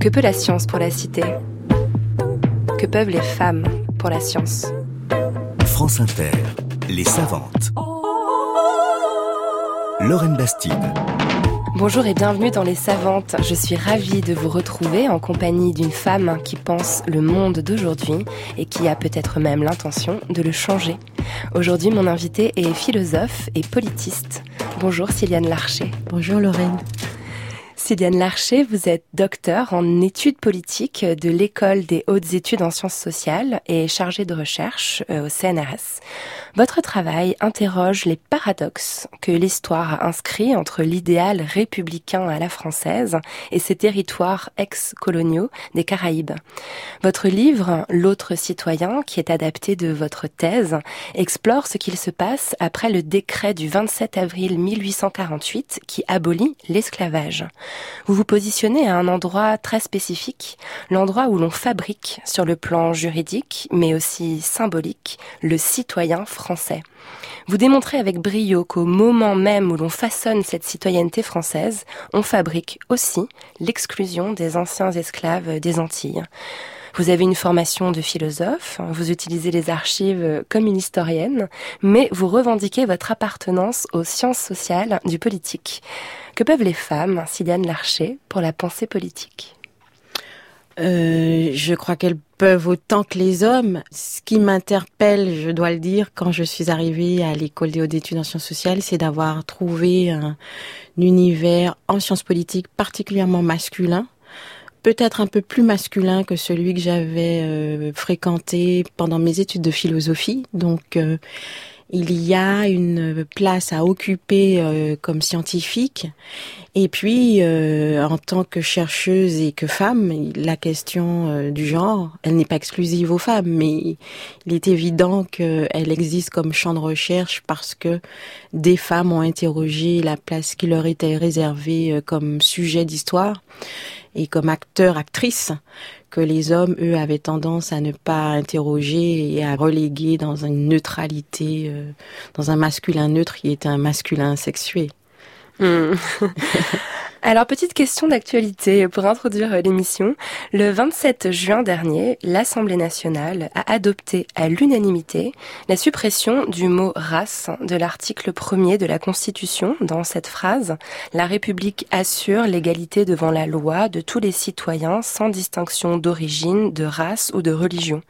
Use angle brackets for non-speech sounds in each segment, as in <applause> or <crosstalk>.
Que peut la science pour la cité? Que peuvent les femmes pour la science? France Inter, les savantes. Lorraine Bastide. Bonjour et bienvenue dans Les Savantes. Je suis ravie de vous retrouver en compagnie d'une femme qui pense le monde d'aujourd'hui et qui a peut-être même l'intention de le changer. Aujourd'hui, mon invité est philosophe et politiste. Bonjour Sylviane Larcher. Bonjour Lorraine. Sylviane Larcher, vous êtes docteur en études politiques de l'École des hautes études en sciences sociales et chargée de recherche euh, au CNRS. Votre travail interroge les paradoxes que l'histoire a inscrits entre l'idéal républicain à la française et ses territoires ex-coloniaux des Caraïbes. Votre livre, L'autre citoyen, qui est adapté de votre thèse, explore ce qu'il se passe après le décret du 27 avril 1848 qui abolit l'esclavage. Vous vous positionnez à un endroit très spécifique, l'endroit où l'on fabrique sur le plan juridique, mais aussi symbolique, le citoyen français. Vous démontrez avec brio qu'au moment même où l'on façonne cette citoyenneté française, on fabrique aussi l'exclusion des anciens esclaves des Antilles. Vous avez une formation de philosophe, vous utilisez les archives comme une historienne, mais vous revendiquez votre appartenance aux sciences sociales du politique. Que peuvent les femmes, Sylviane Larcher, pour la pensée politique euh, je crois qu'elles peuvent autant que les hommes. Ce qui m'interpelle, je dois le dire, quand je suis arrivée à l'école des hautes études en sciences sociales, c'est d'avoir trouvé un, univers en sciences politiques particulièrement masculin, peut-être un peu plus masculin que celui que j'avais euh, fréquenté pendant mes études de philosophie. Donc, euh, il y a une place à occuper euh, comme scientifique. Et puis, euh, en tant que chercheuse et que femme, la question euh, du genre, elle n'est pas exclusive aux femmes, mais il est évident qu'elle existe comme champ de recherche parce que des femmes ont interrogé la place qui leur était réservée comme sujet d'histoire et comme acteur, actrice que les hommes, eux, avaient tendance à ne pas interroger et à reléguer dans une neutralité, euh, dans un masculin neutre qui était un masculin sexué. Hmm. <laughs> Alors, petite question d'actualité pour introduire l'émission. Le 27 juin dernier, l'Assemblée nationale a adopté à l'unanimité la suppression du mot race de l'article 1er de la Constitution dans cette phrase La République assure l'égalité devant la loi de tous les citoyens sans distinction d'origine, de race ou de religion.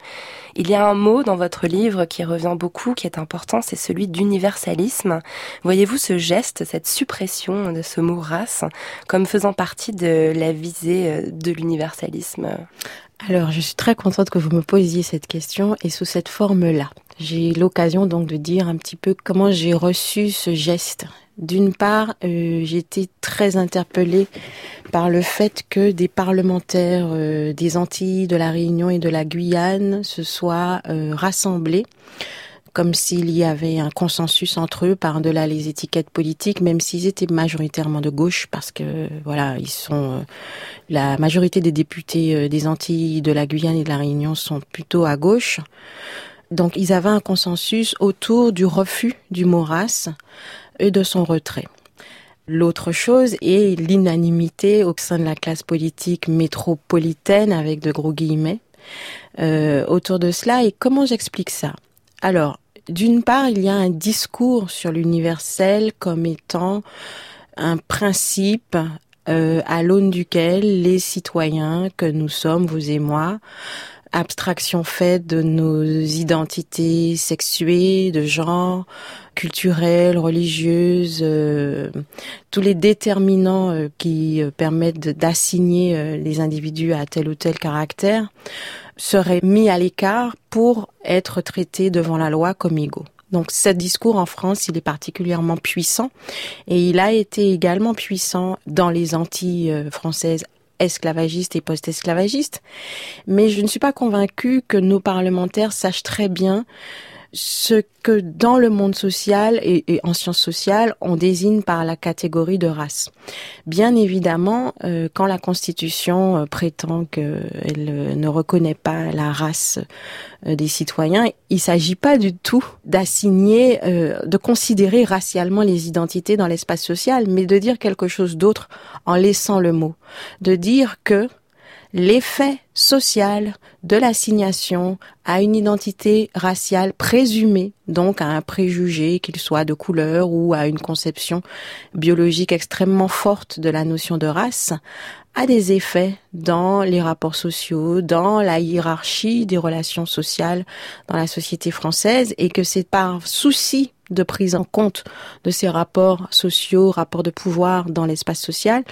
Il y a un mot dans votre livre qui revient beaucoup, qui est important, c'est celui d'universalisme. Voyez-vous ce geste, cette suppression de ce mot race, comme faisant partie de la visée euh, de l'universalisme alors, je suis très contente que vous me posiez cette question et sous cette forme-là. J'ai l'occasion donc de dire un petit peu comment j'ai reçu ce geste. D'une part, euh, été très interpellée par le fait que des parlementaires euh, des Antilles, de la Réunion et de la Guyane se soient euh, rassemblés comme s'il y avait un consensus entre eux par-delà les étiquettes politiques, même s'ils étaient majoritairement de gauche, parce que voilà, ils sont euh, la majorité des députés des Antilles, de la Guyane et de la Réunion sont plutôt à gauche. Donc ils avaient un consensus autour du refus du Maurras et de son retrait. L'autre chose est l'inanimité au sein de la classe politique métropolitaine, avec de gros guillemets, euh, autour de cela. Et comment j'explique ça? Alors, d'une part, il y a un discours sur l'universel comme étant un principe euh, à l'aune duquel les citoyens que nous sommes, vous et moi, abstraction faite de nos identités sexuées, de genre, culturelles, religieuses, euh, tous les déterminants euh, qui permettent d'assigner les individus à tel ou tel caractère, seraient mis à l'écart pour être traités devant la loi comme égaux. Donc ce discours en France, il est particulièrement puissant et il a été également puissant dans les Antilles françaises esclavagistes et post-esclavagistes. Mais je ne suis pas convaincue que nos parlementaires sachent très bien ce que dans le monde social et, en sciences sociales, on désigne par la catégorie de race. Bien évidemment, euh, quand la Constitution euh, prétend qu'elle euh, ne reconnaît pas la race des citoyens, il s'agit pas du tout d'assigner, de considérer racialement les identités dans l'espace social, mais de dire quelque chose d'autre en laissant le mot. De dire que l'effet social de l'assignation à une identité raciale présumée, donc à un préjugé, qu'il soit de couleur ou à une conception biologique extrêmement forte de la notion de race, a des effets dans les rapports sociaux, dans la hiérarchie des relations sociales dans la société française et que c'est par souci de prise en compte de ces rapports sociaux, rapports de pouvoir dans l'espace social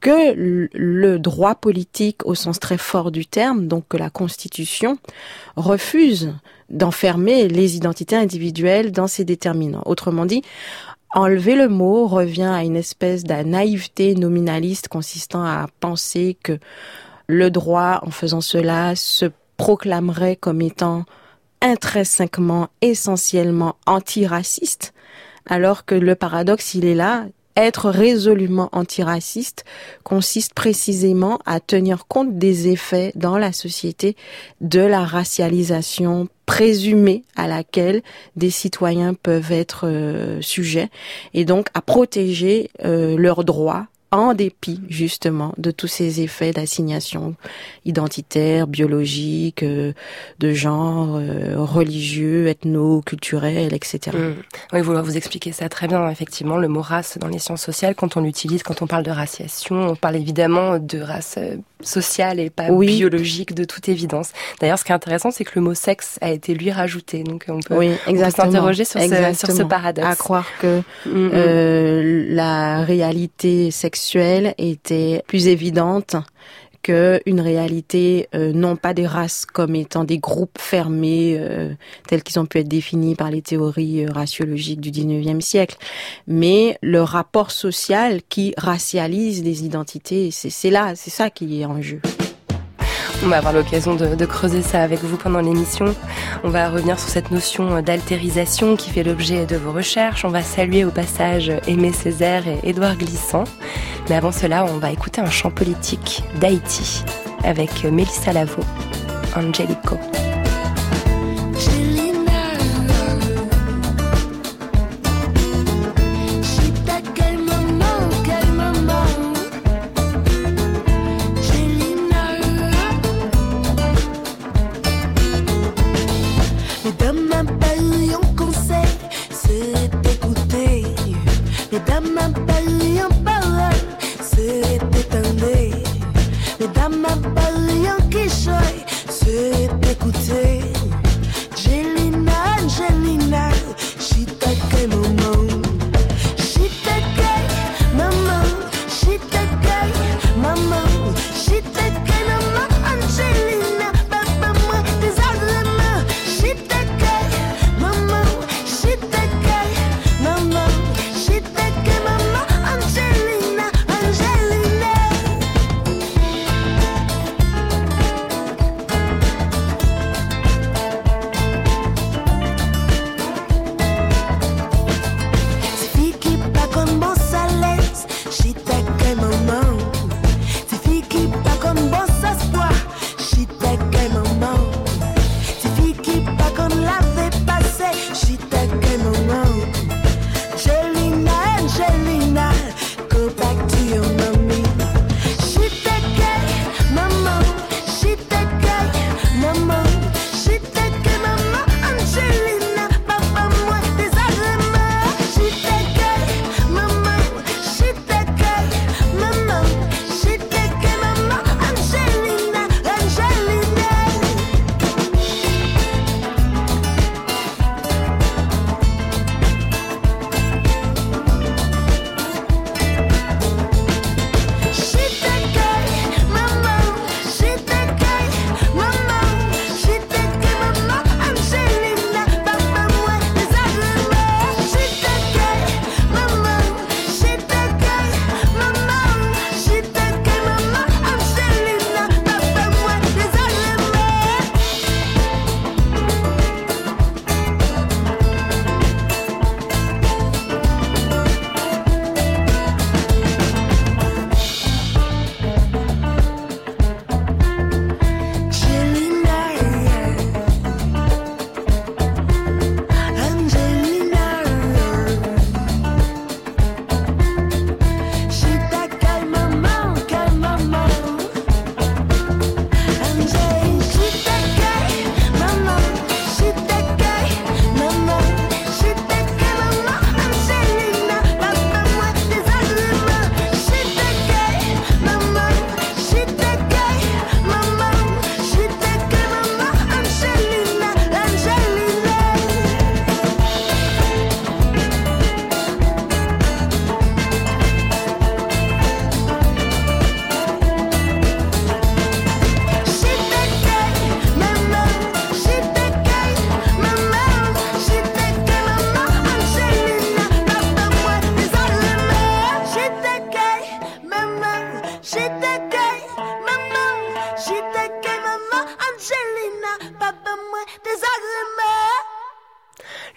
que le droit politique au sens très fort du terme, donc que la Constitution, refuse d'enfermer les identités individuelles dans ces déterminants. Autrement dit, enlever le mot revient à une espèce de naïveté nominaliste consistant à penser que le droit, en faisant cela, se proclamerait comme étant intrinsèquement, essentiellement antiraciste, alors que le paradoxe, il est là, être résolument antiraciste consiste précisément à tenir compte des effets dans la société de la racialisation présumée à laquelle des citoyens peuvent être euh, sujets et donc à protéger euh, leurs droits en dépit justement de tous ces effets d'assignation identitaire, biologique, euh, de genre, euh, religieux, ethno-culturel, etc. Mmh. Oui, vous vous expliquez ça très bien. Effectivement, le mot race dans les sciences sociales, quand on l'utilise, quand on parle de raciation, on parle évidemment de race euh, sociale et pas biologique de toute évidence. D'ailleurs, ce qui est intéressant, c'est que le mot sexe a été lui rajouté. Donc on peut, oui, s'interroger sur, ce, sur ce paradoxe. À croire que mmh, mmh. la réalité sexuelle était plus évidente qu'une réalité euh, non pas des races comme étant des groupes fermés euh, tels qu'ils ont pu être définis par les théories euh, raciologiques du 19e siècle, mais le rapport social qui racialise les identités, c'est là, c'est ça qui est en jeu. On va avoir l'occasion de, creuser ça avec vous pendant l'émission. On va revenir sur cette notion d'altérisation qui fait l'objet de vos recherches. On va saluer au passage Aimé Césaire et Édouard Glissant. Mais avant cela, on va écouter un chant politique d'Haïti avec Mélissa Lavo, Angelico.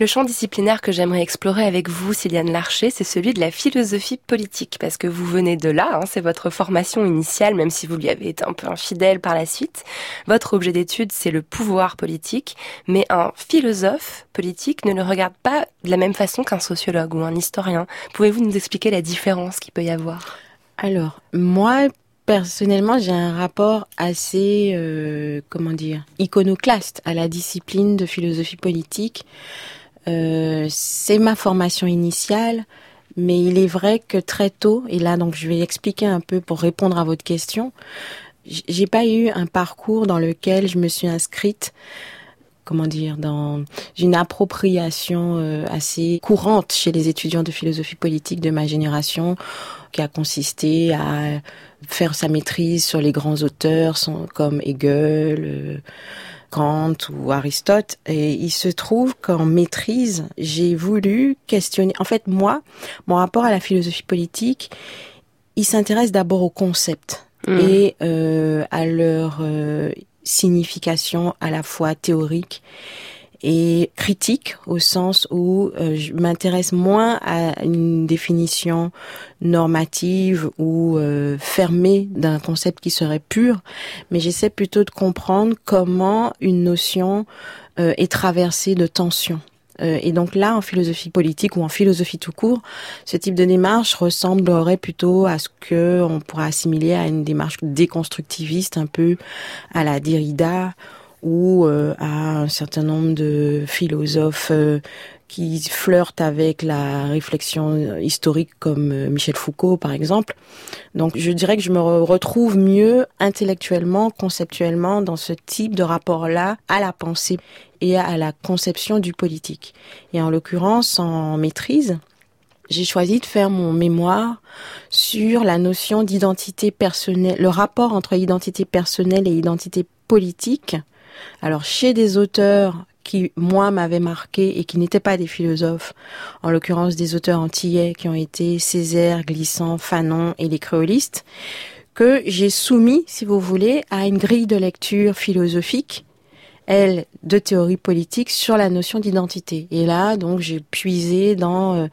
Le champ disciplinaire que j'aimerais explorer avec vous, Sylviane Larcher, c'est celui de la philosophie politique, parce que vous venez de là, hein, c'est votre formation initiale, même si vous lui avez été un peu infidèle par la suite. Votre objet d'étude, c'est le pouvoir politique, mais un philosophe politique ne le regarde pas de la même façon qu'un sociologue ou un historien. Pouvez-vous nous expliquer la différence qu'il peut y avoir? Alors, moi, personnellement, j'ai un rapport assez, euh, comment dire, iconoclaste à la discipline de philosophie politique. Euh, c'est ma formation initiale, mais il est vrai que très tôt, et là donc je vais expliquer un peu pour répondre à votre question, j'ai pas eu un parcours dans lequel je me suis inscrite comment dire, dans une appropriation euh, assez courante chez les étudiants de philosophie politique de ma génération, qui a consisté à faire sa maîtrise sur les grands auteurs comme Hegel, euh, Kant ou Aristote. Et il se trouve qu'en maîtrise, j'ai voulu questionner. En fait, moi, mon rapport à la philosophie politique, il s'intéresse d'abord aux concepts mmh. et euh, à leur euh, signification à la fois théorique et critique au sens où euh, je m'intéresse moins à une définition normative ou euh, fermée d'un concept qui serait pur, mais j'essaie plutôt de comprendre comment une notion euh, est traversée de tensions. Et donc là, en philosophie politique ou en philosophie tout court, ce type de démarche ressemblerait plutôt à ce que on pourrait assimiler à une démarche déconstructiviste, un peu à la Derrida ou euh, à un certain nombre de philosophes euh, qui flirtent avec la réflexion historique comme euh, Michel Foucault par exemple. Donc je dirais que je me retrouve mieux intellectuellement, conceptuellement dans ce type de rapport-là à la pensée et à la conception du politique. Et en l'occurrence, en maîtrise, j'ai choisi de faire mon mémoire sur la notion d'identité personnelle, le rapport entre identité personnelle et identité politique alors chez des auteurs qui, moi, m'avaient marqué et qui n'étaient pas des philosophes, en l'occurrence des auteurs antillais qui ont été Césaire, Glissant, Fanon et les créolistes, que j'ai soumis, si vous voulez, à une grille de lecture philosophique, elle, de théorie politique sur la notion d'identité. Et là, donc, j'ai puisé dans euh,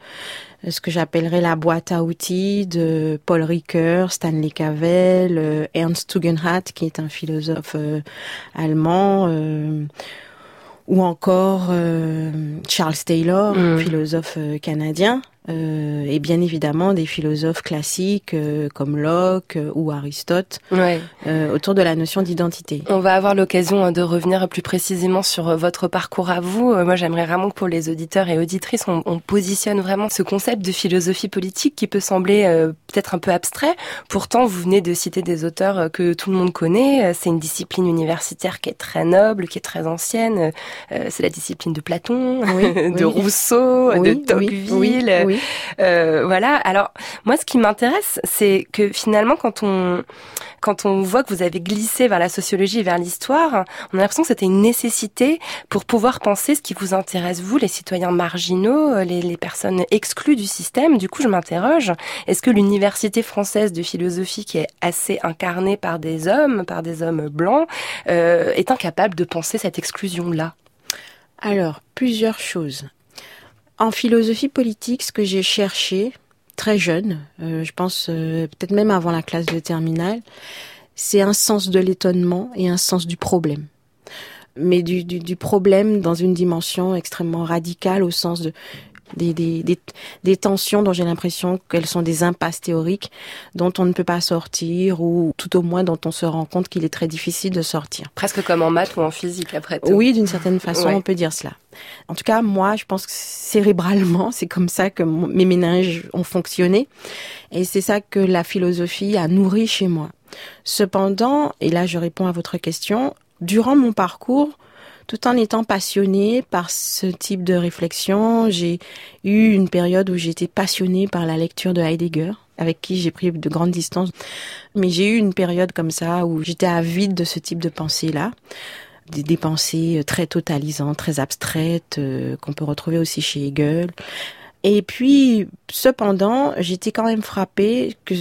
ce que j'appellerais la boîte à outils de Paul Ricoeur, Stanley Cavell, euh, Ernst Tugendhat, qui est un philosophe euh, allemand, euh, ou encore Charles Taylor, mm. philosophe canadien. Euh, et bien évidemment des philosophes classiques euh, comme Locke euh, ou Aristote autour de la notion d'identité. On va avoir l'occasion hein, de revenir plus précisément sur votre parcours à vous. moi, j'aimerais vraiment que pour les auditeurs et auditrices, on, on, positionne vraiment ce concept de philosophie politique qui peut sembler peut-être un peu abstrait. Pourtant, vous venez de citer des auteurs que tout le monde connaît. C'est une discipline universitaire qui est très noble, qui est très ancienne. C'est la discipline de Platon, <laughs> de Rousseau, de Tocqueville. Euh, voilà. Alors moi, ce qui m'intéresse, c'est que finalement, quand on quand on voit que vous avez glissé vers la sociologie et vers l'histoire, on a l'impression que c'était une nécessité pour pouvoir penser ce qui vous intéresse vous, les citoyens marginaux, les, les personnes exclues du système. Du coup, je m'interroge est-ce que l'université française de philosophie, qui est assez incarnée par des hommes, par des hommes blancs, euh, est incapable de penser cette exclusion là alors, plusieurs choses. En philosophie politique, ce que j'ai cherché très jeune, euh, je pense euh, peut-être même avant la classe de terminale, c'est un sens de l'étonnement et un sens du problème. Mais du, problème dans une dimension extrêmement radicale au sens de des, des, des, des tensions dont j'ai l'impression qu'elles sont des impasses théoriques dont on ne peut pas sortir ou tout au moins dont on se rend compte qu'il est très difficile de sortir. Presque comme en maths ou en physique après tout. Oui, d'une certaine façon, on peut dire cela. En tout cas, moi, je pense que cérébralement, <laughs> c'est comme ça que mes méninges ont fonctionné. Et c'est ça que la philosophie a nourri chez moi. Cependant, et là je réponds à votre question, durant mon parcours, tout en étant passionnée par ce type de réflexion. J'ai eu une période où j'étais passionnée par la lecture de Heidegger avec qui j'ai pris de grandes distances. Mais j'ai eu une période comme ça où j'étais avide de ce type de pensée-là. Des, pensées très totalisantes, très abstraites, euh, qu'on peut retrouver aussi chez Hegel. Et puis, cependant, j'étais quand même frappée que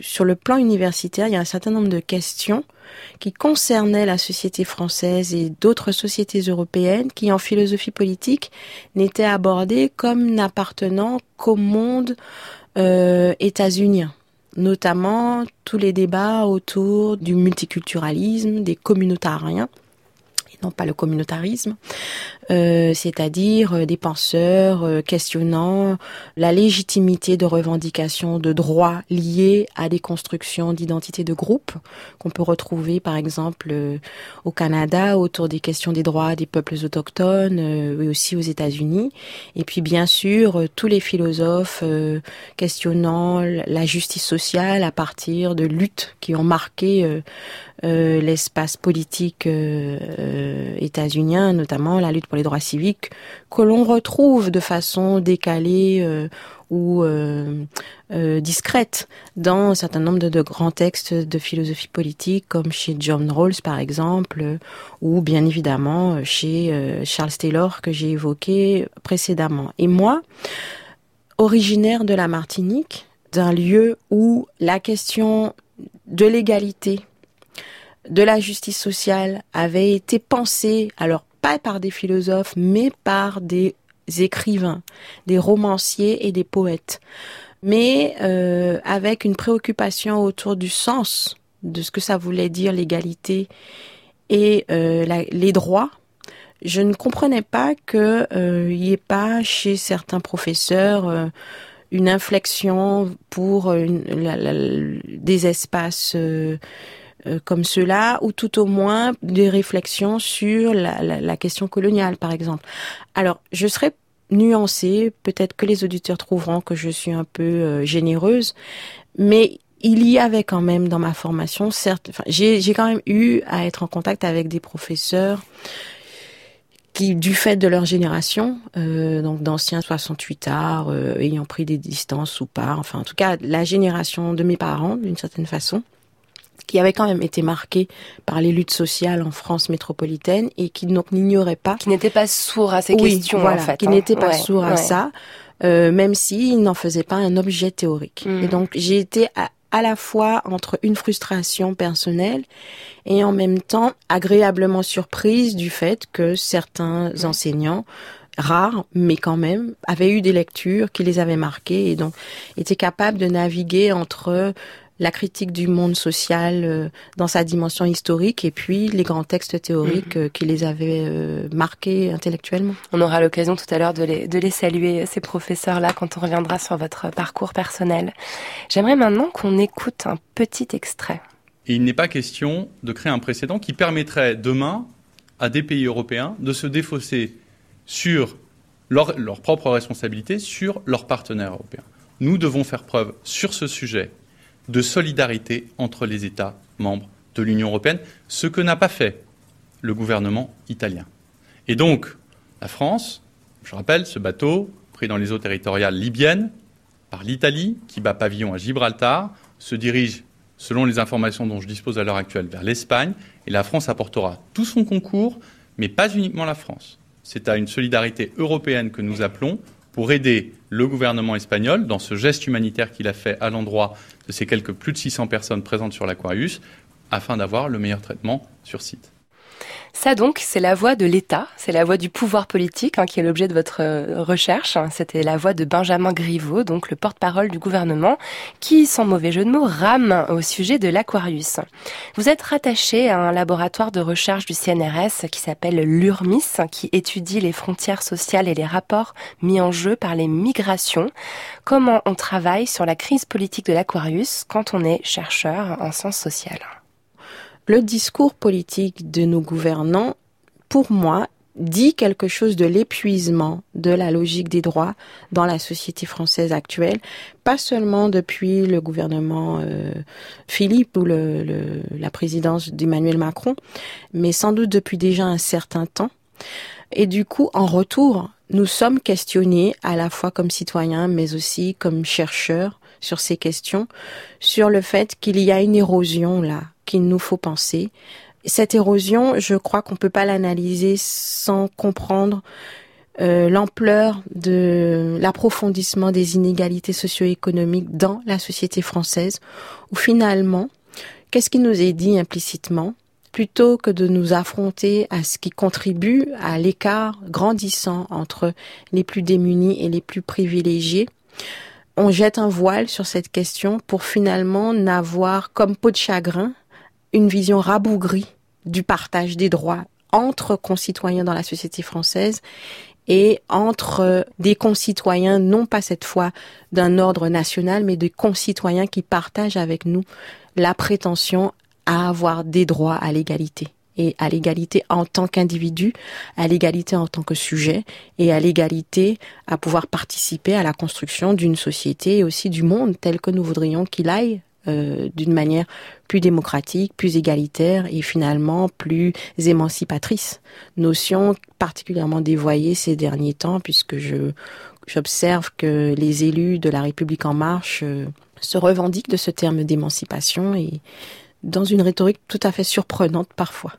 sur le plan universitaire, il y a un certain nombre de questions qui concernaient la société française et d'autres sociétés européennes qui, en philosophie politique, n'étaient abordées comme n'appartenant qu'au monde euh, états-unien. Notamment tous les débats autour du multiculturalisme, des communautariens non pas le communautarisme, euh, c'est-à-dire euh, des penseurs euh, questionnant la légitimité de revendications de droits liés à des constructions d'identité de groupe qu'on peut retrouver par exemple au Canada autour des questions des droits des peuples autochtones et aussi aux États-Unis. Et puis bien sûr tous les philosophes questionnant la justice sociale à partir de luttes qui ont marqué euh, l'espace politique euh, euh, états-unien, notamment la lutte pour les droits civiques, que l'on retrouve de façon décalée ou discrète dans un certain nombre de, grands textes de philosophie politique, comme chez John Rawls par exemple, ou bien évidemment chez Charles Taylor que j'ai évoqué précédemment. Et moi, originaire de la Martinique, d'un lieu où la question de l'égalité de la justice sociale avait été pensée, alors pas par des philosophes, mais par des écrivains, des romanciers et des poètes, mais euh, avec une préoccupation autour du sens de ce que ça voulait dire l'égalité et euh, les droits. Je ne comprenais pas qu'il euh, n'y ait pas chez certains professeurs une inflexion pour des espaces euh, comme cela, ou tout au moins des réflexions sur la, question coloniale, par exemple. Alors, je serais nuancée, peut-être que les auditeurs trouveront que je suis un peu euh, généreuse, mais il y avait quand même dans ma formation, certes, j'ai quand même eu à être en contact avec des professeurs qui, du fait de leur génération, euh, donc d'anciens 68 arts, ayant pris des distances ou pas, enfin en tout cas la génération de mes parents d'une certaine façon, qui avait quand même été marqué par les luttes sociales en France métropolitaine et qui donc n'ignorait pas. Qui n'était pas sourd à ces questions, voilà, en fait. Qui hein. n'était pas sourd à ça, euh, même s'il n'en faisait pas un objet théorique. Mm. Et donc, j'ai été à, à la fois entre une frustration personnelle et en même temps agréablement surprise du fait que certains enseignants rares, mais quand même, avaient eu des lectures qui les avaient marqués et donc étaient capables de naviguer entre la critique du monde social euh, dans sa dimension historique et puis les grands textes théoriques mhm. euh, qui les avaient euh, marqués intellectuellement. On aura l'occasion tout à l'heure de les, de les saluer, ces professeurs-là, quand on reviendra sur votre parcours personnel. J'aimerais maintenant qu'on écoute un petit extrait. il n'est pas question de créer un précédent qui permettrait demain à des pays européens de se défausser sur leur, leur propre responsabilité sur leurs partenaires européens. Nous devons faire preuve sur ce sujet de solidarité entre les États membres de l'Union européenne, ce que n'a pas fait le gouvernement italien. Et donc, la France, je rappelle, ce bateau pris dans les eaux territoriales libyennes par l'Italie, qui bat pavillon à Gibraltar, se dirige, selon les informations dont je dispose à l'heure actuelle, vers l'Espagne, et la France apportera tout son concours, mais pas uniquement la France. C'est à une solidarité européenne que nous appelons pour aider le gouvernement espagnol dans ce geste humanitaire qu'il a fait à l'endroit de ces quelques plus de 600 personnes présentes sur l'Aquarius afin d'avoir le meilleur traitement sur site. Ça donc, c'est la voix de l'État, c'est la voix du pouvoir politique hein, qui est l'objet de votre euh, recherche. C'était la voix de Benjamin Griveaux, donc le porte-parole du gouvernement, qui, sans mauvais jeu de mots, rame au sujet de l'Aquarius. Vous êtes rattaché à un laboratoire de recherche du CNRS qui s'appelle l'URMIS, qui étudie les frontières sociales et les rapports mis en jeu par les migrations. Comment on travaille sur la crise politique de l'Aquarius quand on est chercheur en sciences sociales? Le discours politique de nos gouvernants, pour moi, dit quelque chose de l'épuisement de la logique des droits dans la société française actuelle, pas seulement depuis le gouvernement euh, Philippe ou la présidence d'Emmanuel Macron, mais sans doute depuis déjà un certain temps. Et du coup, en retour, nous sommes questionnés à la fois comme citoyens, mais aussi comme chercheurs sur ces questions, sur le fait qu'il y a une érosion là qu'il nous faut penser. Cette érosion, je crois qu'on peut pas l'analyser sans comprendre euh, l'ampleur de l'approfondissement des inégalités socio-économiques dans la société française, où finalement, qu'est-ce qui nous est dit implicitement? Plutôt que de nous affronter à ce qui contribue à l'écart grandissant entre les plus démunis et les plus privilégiés, on jette un voile sur cette question pour finalement n'avoir comme peau de chagrin une vision rabougrie du partage des droits entre concitoyens dans la société française et entre des concitoyens, non pas cette fois d'un ordre national, mais de concitoyens qui partagent avec nous la prétention à avoir des droits à l'égalité. Et à l'égalité en tant qu'individu, à l'égalité en tant que sujet et à l'égalité à pouvoir participer à la construction d'une société et aussi du monde tel que nous voudrions qu'il aille euh, d'une manière plus démocratique, plus égalitaire et finalement plus émancipatrice. Notion particulièrement dévoyée ces derniers temps puisque je j'observe que les élus de la République en marche euh, se revendiquent de ce terme d'émancipation et dans une rhétorique tout à fait surprenante parfois.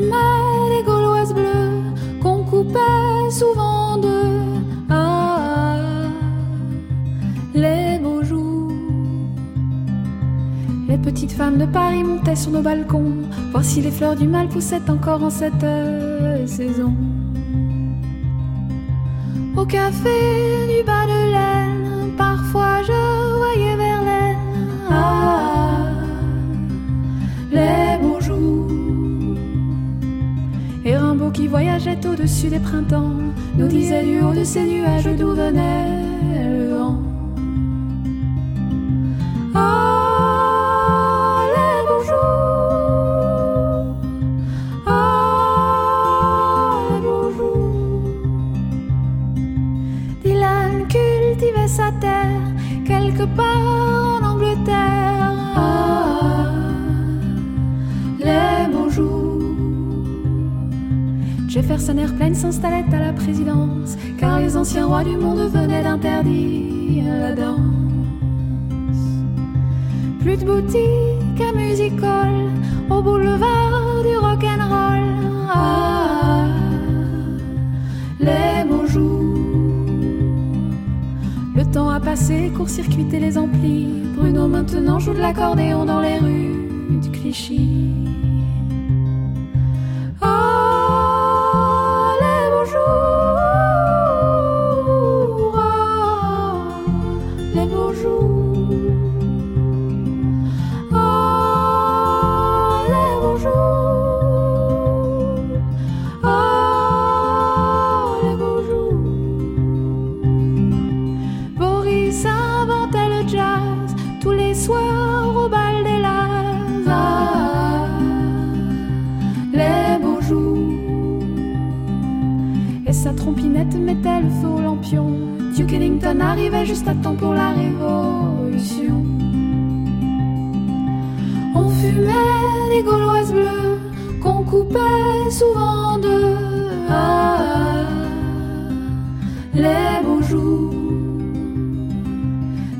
Des gauloises bleues qu'on coupait souvent de ah, les beaux jours. Les petites femmes de Paris montaient sur nos balcons, voir si les fleurs du mal poussaient encore en cette euh, saison. Au café du bas de laine, parfois je voyais Verlaine. Ah, les beaux qui voyageait au-dessus des printemps, nous disait du haut de ces nuages d'où venait le vent. Ah, les beaux jours. Dylan cultivait sa terre quelque part en Angleterre. Jefferson Airplane s'installait à la présidence, car les anciens rois du monde venaient d'interdire la danse. Plus de boutique à music hall, au boulevard du rock'n'roll. Ah, les beaux jours. Le temps a passé, court-circuité les amplis. Bruno maintenant joue de l'accordéon dans les rues de Clichy. Duke arrivait juste à temps pour la révolution. On fumait des gauloises bleues qu'on coupait souvent de ah, les beaux jours.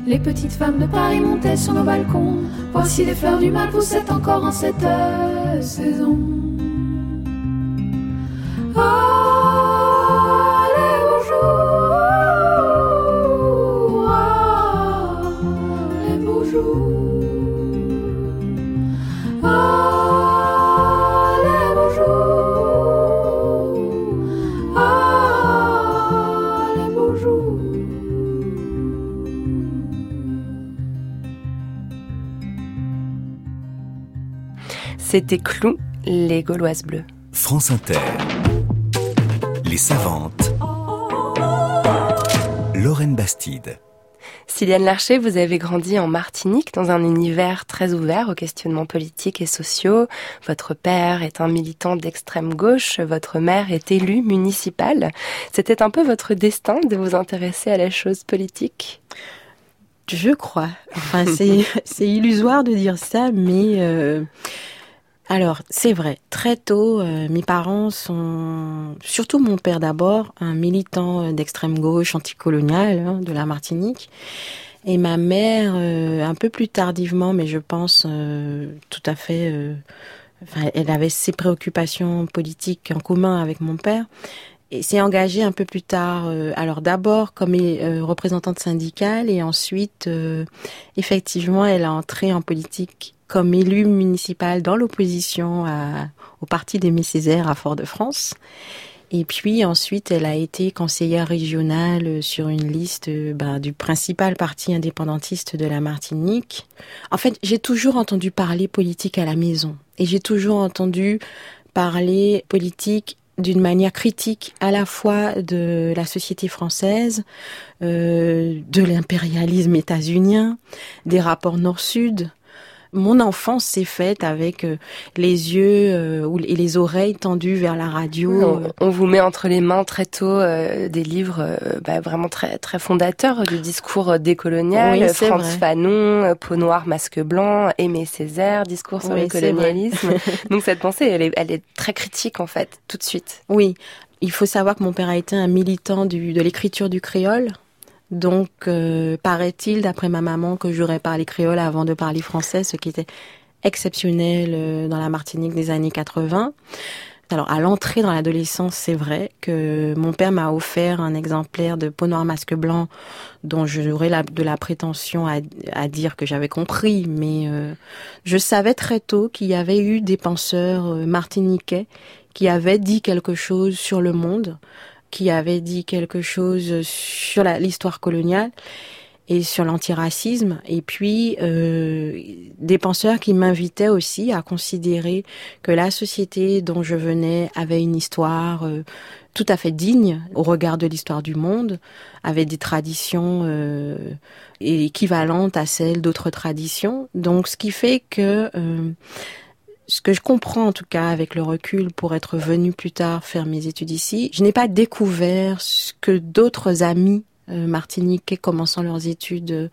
Les petites femmes de Paris montaient sur nos balcons, voir si les fleurs du mal poussaient encore en cette saison. C'était Clou, les Gauloises bleues. France Inter. Les savantes. Lorraine Bastide. Sylviane Larcher, vous avez grandi en Martinique dans un univers très ouvert aux questionnements politiques et sociaux. Votre père est un militant d'extrême gauche, votre mère est élue municipale. C'était un peu votre destin de vous intéresser à la chose politique? Je crois. Enfin, c'est <laughs> c'est illusoire de dire ça, mais euh, Alors, c'est vrai, très tôt, euh, mes parents sont, surtout mon père d'abord, un militant d'extrême gauche anticolonial hein, de la Martinique. Et ma mère, euh, un peu plus tardivement, mais je pense euh, tout à fait, euh, elle avait ses préoccupations politiques en commun avec mon père et s'est engagée un peu plus tard. alors d'abord comme représentante syndicale et ensuite, effectivement, elle a entré en politique comme élue municipale dans l'opposition au parti des Césaire à Fort-de-France. Et puis ensuite, elle a été conseillère régionale sur une liste ben, du principal parti indépendantiste de la Martinique. En fait, j'ai toujours entendu parler politique à la maison. Et j'ai toujours entendu parler politique d'une manière critique à la fois de la société française, euh, de l'impérialisme états-unien, des rapports nord-sud, mon enfance s'est faite avec euh, les yeux euh, et les oreilles tendues vers la radio. On, vous met entre les mains très tôt euh, des livres bah, vraiment très très fondateurs du discours décolonial. Frantz Fanon, Peau noire, masque blanc, Aimé Césaire, discours sur le colonialisme. <laughs> Donc cette pensée, elle est, elle est très critique en fait, tout de suite. Oui. Il faut savoir que mon père a été un militant du, de l'écriture du créole. Donc, euh, paraît-il, d'après ma maman, que j'aurais parlé créole avant de parler français, ce qui était exceptionnel euh, dans la Martinique des années 80. Alors, à l'entrée dans l'adolescence, c'est vrai que mon père m'a offert un exemplaire de Peau noire masque blanc dont j'aurais de la prétention à, dire que j'avais compris, mais euh, je savais très tôt qu'il y avait eu des penseurs martiniquais qui avaient dit quelque chose sur le monde qui avait dit quelque chose sur l'histoire coloniale et sur l'antiracisme, et puis euh, des penseurs qui m'invitaient aussi à considérer que la société dont je venais avait une histoire euh, tout à fait digne au regard de l'histoire du monde, avait des traditions euh, équivalentes à celles d'autres traditions. Donc, ce qui fait que euh, ce que je comprends en tout cas avec le recul pour être venu plus tard faire mes études ici, je n'ai pas découvert ce que d'autres amis euh, martiniquais commençant leurs études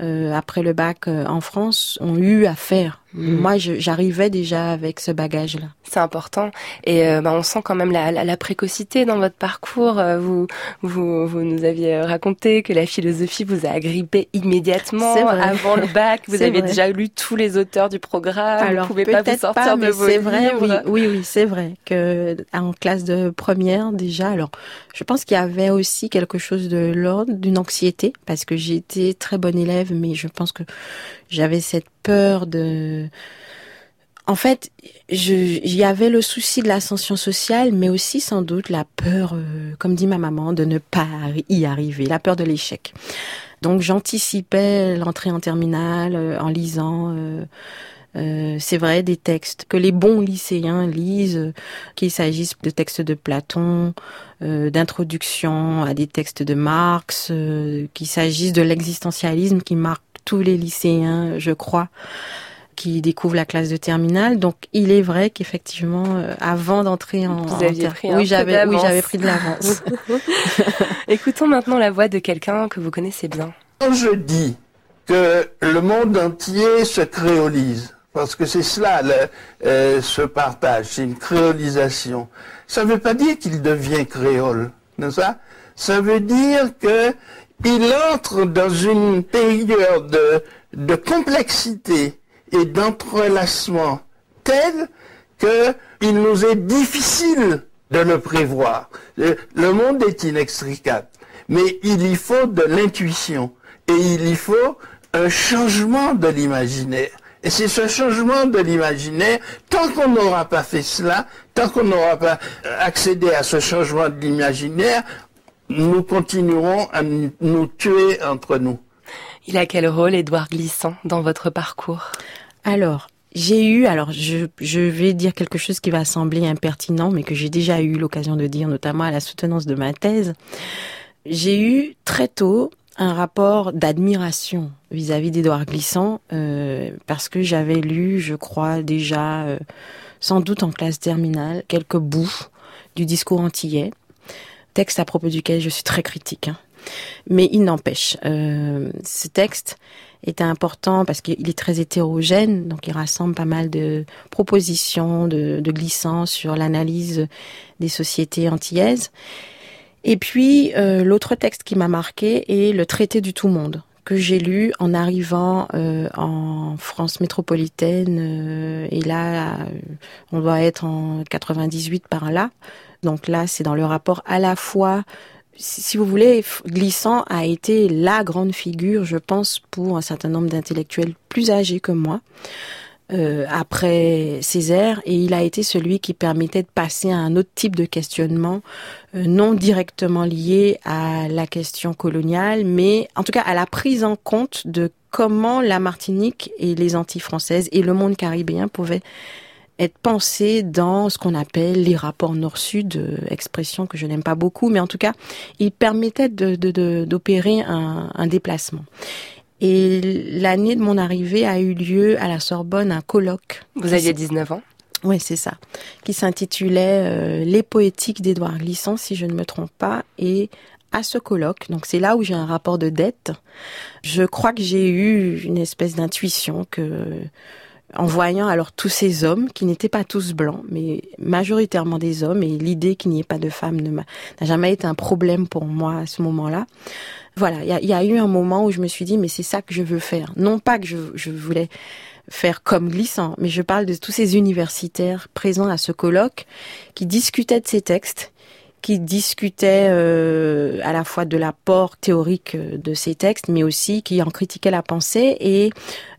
euh, après le bac euh, en France ont eu à faire Mm. Moi, j'arrivais déjà avec ce bagage-là. C'est important. Et euh, bah, on sent quand même la, la, la, précocité dans votre parcours. Euh, vous, vous, vous nous aviez raconté que la philosophie vous a agrippé immédiatement avant le bac. Vous avez déjà lu tous les auteurs du programme. Alors, vous pouvez pas vous sortir de vos C'est vrai, oui, oui, oui c'est vrai que en classe de première déjà. Alors, je pense qu'il y avait aussi quelque chose de l'ordre d'une anxiété parce que j'étais très bonne élève, mais je pense que j'avais cette peur de... En fait, il y avait le souci de l'ascension sociale, mais aussi sans doute la peur, euh, comme dit ma maman, de ne pas y arriver, la peur de l'échec. Donc j'anticipais l'entrée en terminale euh, en lisant... Euh, c'est vrai, des textes que les bons lycéens lisent, qu'il s'agisse de textes de Platon, d'introduction à des textes de Marx, qu'il s'agisse de l'existentialisme qui marque tous les lycéens, je crois, qui découvrent la classe de terminale. Donc, il est vrai qu'effectivement, euh, avant d'entrer en, Vous aviez pris oui, j'avais, oui, j'avais pris de l'avance. <laughs> <laughs> Écoutons maintenant la voix de quelqu'un que vous connaissez bien. Quand je dis que le monde entier se créolise, parce que c'est cela euh, ce partage, c'est une créolisation. Ça ne veut pas dire qu'il devient créole, n'est-ce pas? Ça veut dire que il entre dans une période de, complexité et d'entrelacement tel qu'il nous est difficile de le prévoir. Le monde est inextricable, mais il y faut de l'intuition et il y faut un changement de l'imaginaire. Et c'est ce changement de l'imaginaire, tant qu'on n'aura pas fait cela, tant qu'on n'aura pas accédé à ce changement de l'imaginaire, nous continuerons à nous tuer entre nous. Il a quel rôle, Édouard Glissant, dans votre parcours? Alors, j'ai eu, alors je, vais dire quelque chose qui va sembler impertinent, mais que j'ai déjà eu l'occasion de dire, notamment à la soutenance de ma thèse. J'ai eu très tôt un rapport d'admiration vis-à-vis d'Édouard Glissant, euh, parce que j'avais lu, je crois déjà, euh, sans doute en classe terminale, quelques bouts du discours antillais texte à propos duquel je suis très critique. Hein. Mais il n'empêche, euh, ce texte était important parce qu'il est très hétérogène, donc il rassemble pas mal de propositions, de, de glissants sur l'analyse des sociétés antillaises. Et puis euh, l'autre texte qui m'a marqué est le traité du tout monde que j'ai lu en arrivant euh, en France métropolitaine euh, et là on doit être en 98 par là. Donc là c'est dans le rapport à la fois si vous voulez, Glissant a été la grande figure, je pense, pour un certain nombre d'intellectuels plus âgés que moi. Euh, après Césaire et il a été celui qui permettait de passer à un autre type de questionnement euh, non directement lié à la question coloniale mais en tout cas à la prise en compte de comment la Martinique et les Antilles françaises et le monde caribéen pouvaient être pensés dans ce qu'on appelle les rapports nord-sud, euh, expression que je n'aime pas beaucoup, mais en tout cas, il permettait d'opérer de, de, un, un déplacement. Et l'année de mon arrivée a eu lieu à la Sorbonne un colloque. Vous aviez 19 ans? Oui, c'est ça. Qui s'intitulait euh, Les poétiques d'Édouard Glissant, si je ne me trompe pas. Et à ce colloque, donc c'est là où j'ai un rapport de dette, je crois que j'ai eu une espèce d'intuition que en voyant alors tous ces hommes qui n'étaient pas tous blancs, mais majoritairement des hommes, et l'idée qu'il n'y ait pas de femmes n'a jamais été un problème pour moi à ce moment-là. Voilà, il y a, eu un moment où je me suis dit, mais c'est ça que je veux faire. Non pas que je, voulais faire comme glissant, mais je parle de tous ces universitaires présents à ce colloque qui discutaient de ces textes, qui discutaient euh, à la fois de l'apport théorique de ces textes, mais aussi qui en critiquaient la pensée. Et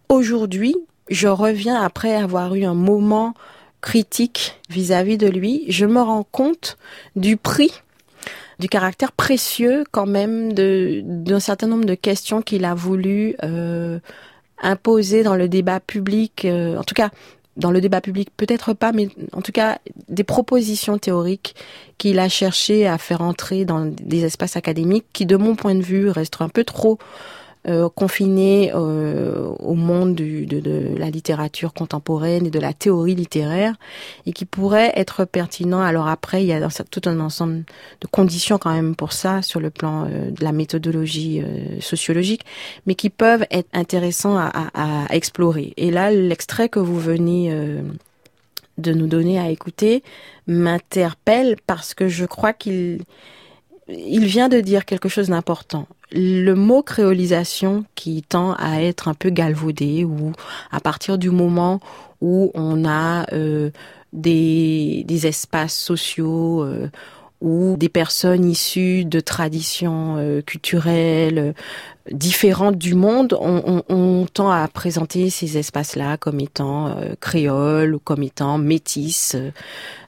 aujourd'hui, je reviens après avoir eu un moment critique vis-à-vis de lui, je me rends compte du prix du caractère précieux quand même d'un certain nombre de questions qu'il a voulu euh, imposer dans le débat public, euh, en tout cas dans le débat public peut-être pas, mais en tout cas des propositions théoriques qu'il a cherché à faire entrer dans des espaces académiques qui, de mon point de vue, restent un peu trop euh, euh, au monde du, de, de, la littérature contemporaine et de la théorie littéraire et qui pourrait être pertinent. Alors après, il y a tout un ensemble de conditions quand même pour ça sur le plan euh, de la méthodologie euh, sociologique, mais qui peuvent être intéressants à, à, à explorer. Et là, l'extrait que vous venez de nous donner à écouter m'interpelle parce que je crois qu'il il vient de dire quelque chose d'important. Le mot créolisation qui tend à être un peu galvaudé ou à partir du moment où on a euh, des, espaces sociaux euh, ou des personnes issues de traditions euh, culturelles différentes du monde, on, on, on, tend à présenter ces espaces-là comme étant euh, créoles ou comme étant métis, euh,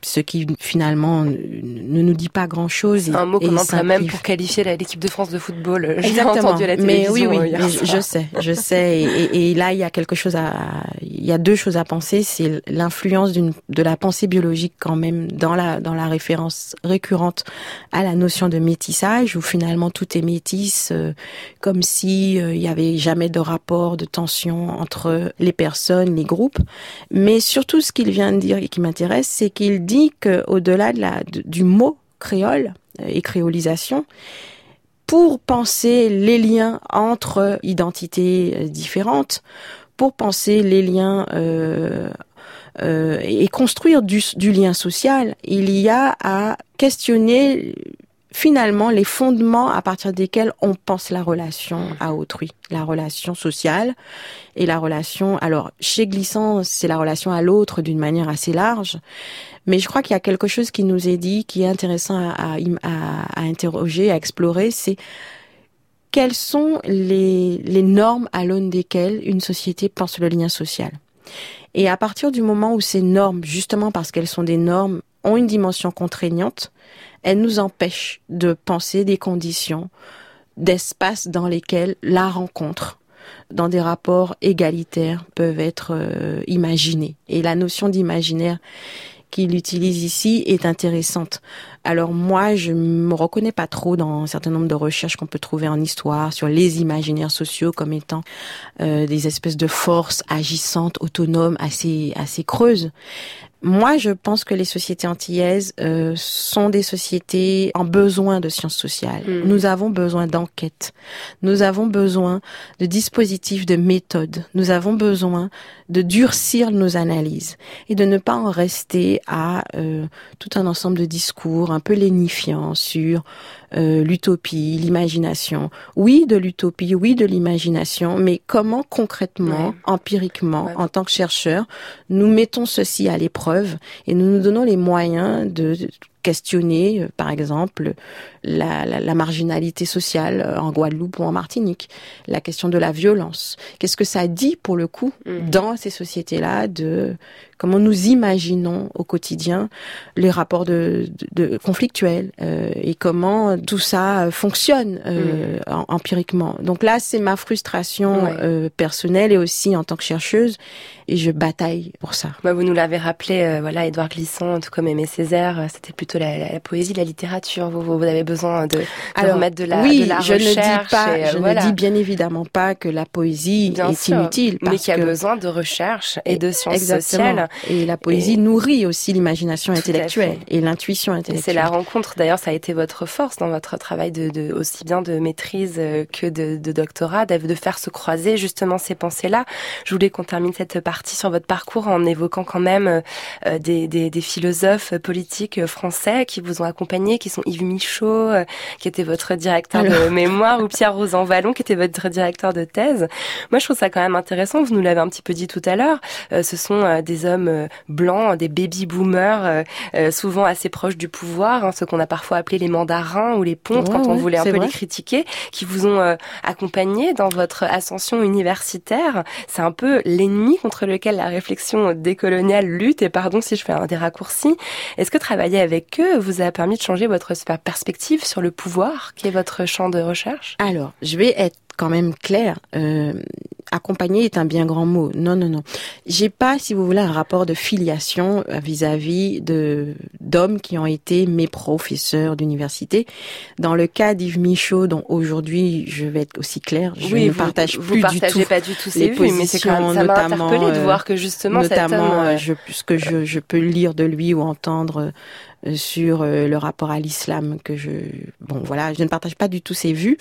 ce qui finalement ne nous dit pas grand-chose. Un mot qu'on emploie même pour qualifier l'équipe de France de football. <laughs> J'ai entendu à la télévision. Mais oui, oui, je, sais, je sais. Et, et, là, il y a quelque chose à, il y a deux choses à penser. C'est l'influence d'une de la pensée biologique quand même dans la dans la référence récurrente à la notion de métissage, où finalement tout est métis, euh, comme si euh, il y avait jamais de rapport de tension entre les personnes, les groupes. Mais surtout, ce qu'il vient de dire et qui m'intéresse, c'est qu'il dit que au-delà de la, du mot créole euh, et créolisation, pour penser les liens entre identités euh, différentes, pour penser les liens et construire du lien social, il y a à questionner finalement les fondements à partir desquels on pense la relation à autrui, la relation sociale et la relation. Alors chez Glissant, c'est la relation à l'autre d'une manière assez large, mais je crois qu'il y a quelque chose qui nous est dit, qui est intéressant à, à, à interroger, à explorer, c'est quelles sont les, les normes à l'aune desquelles une société pense le lien social. Et à partir du moment où ces normes, justement parce qu'elles sont des normes, ont une dimension contraignante, elles nous empêchent de penser des conditions d'espace dans lesquels la rencontre, dans des rapports égalitaires, peuvent être euh, imaginées. Et la notion d'imaginaire qu'il utilise ici est intéressante. Alors moi, je me reconnais pas trop dans un certain nombre de recherches qu'on peut trouver en histoire sur les imaginaires sociaux comme étant euh, des espèces de forces agissantes, autonomes, assez assez creuses. Moi, je pense que les sociétés antillaises euh, sont des sociétés en besoin de sciences sociales. Mm. Nous avons besoin d'enquêtes. Nous avons besoin de dispositifs, de méthodes. Nous avons besoin de durcir nos analyses et de ne pas en rester à euh, tout un ensemble de discours un peu lénifiants sur euh, l'utopie, l'imagination. Oui, de l'utopie, oui, de l'imagination, mais comment concrètement, Ouais. empiriquement, Ouais. en tant que chercheurs, nous mettons ceci à l'épreuve et nous nous donnons les moyens de questionner, euh, par exemple, la, la, la marginalité sociale euh, en Guadeloupe ou en Martinique, la question de la violence. Qu'est-ce que ça dit pour le coup Mhm. dans ces sociétés-là de comment nous imaginons au quotidien les rapports de, de, de conflictuels euh, et comment tout ça fonctionne euh, en- empiriquement. Donc là, c'est ma frustration Ouais. euh, personnelle et aussi en tant que chercheuse et je bataille pour ça. Bah, vous nous l'avez rappelé, euh, voilà, Édouard Glissant, tout comme Aimé Césaire, euh, c'était plutôt la, la- la poésie, la littérature. Vous, vous avez besoin de, de Alors, remettre de la, oui, de la je ne dis recherche. pas, et, euh, je voilà. ne dis bien évidemment pas que la poésie Bien est sûr, inutile, mais parce qui a que besoin de recherche et de sciences exactement. sociales. Et la poésie Et- nourrit aussi l'imagination intellectuelle et l'intuition Et intellectuelle. c'est la rencontre. D'ailleurs, ça a été votre force dans votre travail de, de aussi bien de maîtrise euh, que de, de doctorat, de faire se croiser justement ces pensées-là. Je voulais qu'on termine cette partie sur votre parcours en évoquant quand même euh, euh, des, des, des philosophes politiques euh, français qui vous ont accompagné, qui sont Yves Michaud, euh, qui était votre directeur de Alors. mémoire, ou Pierre Rosan Vallon, qui était votre directeur de thèse. Moi, je trouve ça quand même intéressant. Vous nous l'avez un petit peu dit tout à l'heure. Ce sont des hommes blancs, des baby boomers, souvent assez proches du pouvoir, hein, ce qu'on a parfois appelé les mandarins ou les pontes Ouais, quand on ouais, voulait un peu vrai. les critiquer, qui vous ont accompagné dans votre ascension universitaire. C'est un peu l'ennemi contre lequel la réflexion décoloniale lutte. Et pardon si je fais un des raccourcis. Est-ce que travailler avec eux vous a permis de changer votre perspective sur le pouvoir, qui est votre champ de recherche? Alors, je vais être quand même claire. Euh, accompagner est un bien grand mot. Non, non, non. J'ai pas, si vous voulez, un rapport de filiation euh, vis-à-vis de d'hommes qui ont été mes professeurs d'université. Dans le cas d'Yves Michaud, dont aujourd'hui je vais être aussi claire, je ne vous, partage vous plus partagez du tout pas du tout les ses vues, mais c'est quand même ça m'a positions, interpellé de notamment, voir que justement cet homme, notamment euh, euh, je, ce que je, je peux lire de lui ou entendre euh, sur euh, le rapport à l'islam que je bon voilà je ne partage pas du tout ses vues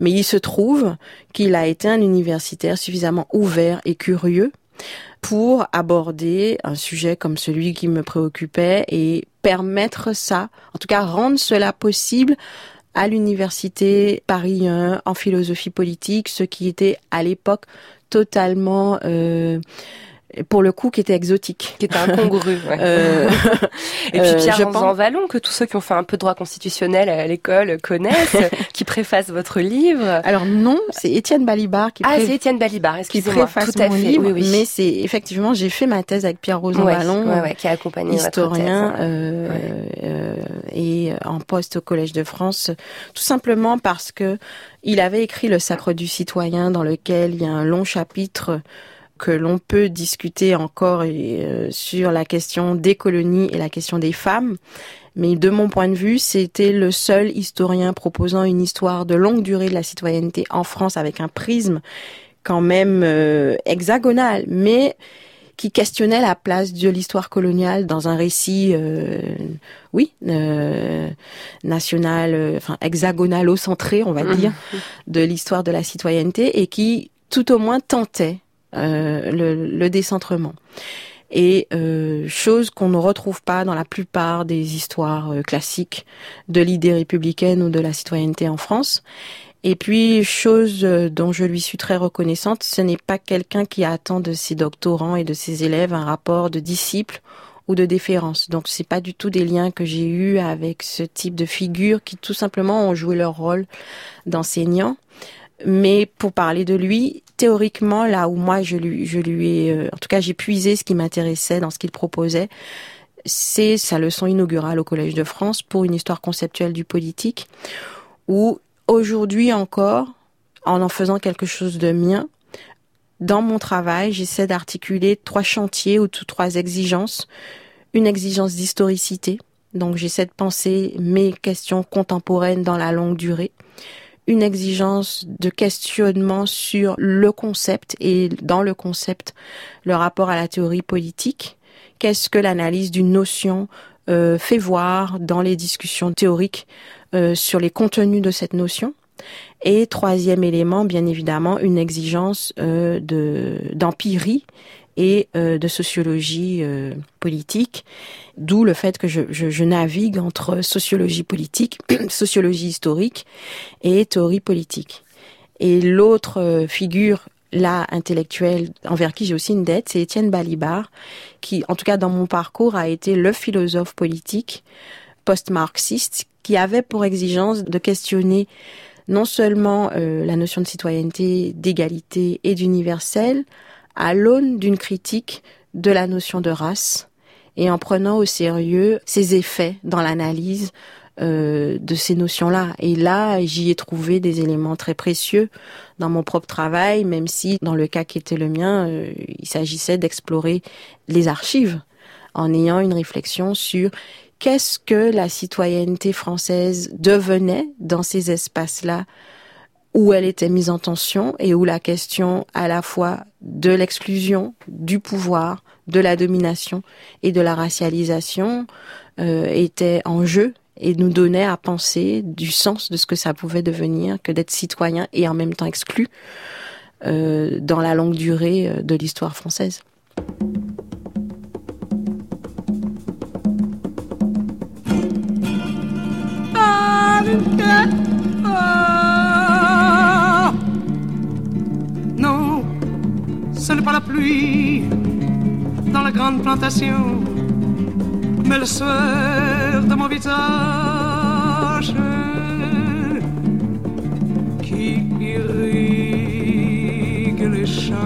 mais il se trouve qu'il a été un universitaire suffisamment ouvert et curieux pour aborder un sujet comme celui qui me préoccupait et permettre ça en tout cas rendre cela possible à l'université Paris 1 en philosophie politique ce qui était à l'époque totalement euh, pour le coup qui était exotique. qui est incongru. ouais. Euh, <laughs> Et puis euh, Pierre Jean pense- Vallon, que tous ceux qui ont fait un peu de droit constitutionnel à l'école connaissent, <laughs> qui préface votre livre. alors non, c'est Étienne Balibar qui, Ah, pré- c'est Étienne Balibar, qui excusez-moi. préface Tout à mon fait, livre, oui, oui. mais c'est effectivement j'ai fait ma thèse avec Pierre Rosan Vallon, ouais, ouais, qui a accompagné votre historien thèse. euh, Ouais. euh, et en poste au Collège de France, tout simplement parce que il avait écrit Le Sacre du citoyen, dans lequel il y a un long chapitre que l'on peut discuter encore et, euh, sur la question des colonies et la question des femmes. Mais de mon point de vue, c'était le seul historien proposant une histoire de longue durée de la citoyenneté en France avec un prisme quand même euh, hexagonal, mais qui questionnait la place de l'histoire coloniale dans un récit, euh, oui, euh, national, enfin hexagonalo-centré, on va Mhm. dire, de l'histoire de la citoyenneté et qui, tout au moins, tentait euh, le, décentrement. Et euh, chose qu'on ne retrouve pas dans la plupart des histoires euh, classiques de l'idée républicaine ou de la citoyenneté en France. Et puis, chose dont je lui suis très reconnaissante, ce n'est pas quelqu'un qui attend de ses doctorants et de ses élèves un rapport de disciple ou de déférence. Donc, c'est pas du tout des liens que j'ai eus avec ce type de figures qui tout simplement ont joué leur rôle d'enseignant. Mais pour parler de lui, théoriquement, là où moi je lui, je lui ai, euh, en tout cas, j'ai puisé ce qui m'intéressait dans ce qu'il proposait, c'est sa leçon inaugurale au Collège de France pour une histoire conceptuelle du politique, où aujourd'hui encore, en en faisant quelque chose de mien, dans mon travail, j'essaie d'articuler trois chantiers ou trois exigences. Une exigence d'historicité, Donc j'essaie de penser mes questions contemporaines dans la longue durée une exigence de questionnement sur le concept et dans le concept le rapport à la théorie politique. Qu'est-ce que l'analyse d'une notion euh, fait voir dans les discussions théoriques euh, sur les contenus de cette notion? Et troisième élément, bien évidemment, une exigence euh, de d'empirie et euh, de sociologie euh, politique, d'où le fait que je, navigue entre sociologie politique, <clears throat> sociologie historique et théorie politique. Et l'autre euh, figure là intellectuelle envers qui j'ai aussi une dette, c'est Étienne Balibar, qui, en tout cas dans mon parcours, a été le philosophe politique post-marxiste qui avait pour exigence de questionner non seulement la notion de citoyenneté, d'égalité et d'universel, à l'aune d'une critique de la notion de race et en prenant au sérieux ses effets dans l'analyse euh, de ces notions-là. Et là, j'y ai trouvé des éléments très précieux dans mon propre travail, même si dans le cas qui était le mien, euh, il s'agissait d'explorer les archives en ayant une réflexion sur qu'est-ce que la citoyenneté française devenait dans ces espaces-là où elle était mise en tension et où la question à la fois de l'exclusion, du pouvoir, de la domination et de la racialisation euh, était en jeu et nous donnait à penser du sens de ce que ça pouvait devenir que d'être citoyen et en même temps exclu euh, dans la longue durée euh, de l'histoire française. N'est pas la pluie dans la grande plantation, mais le sueur de mon visage qui irrigue les champs,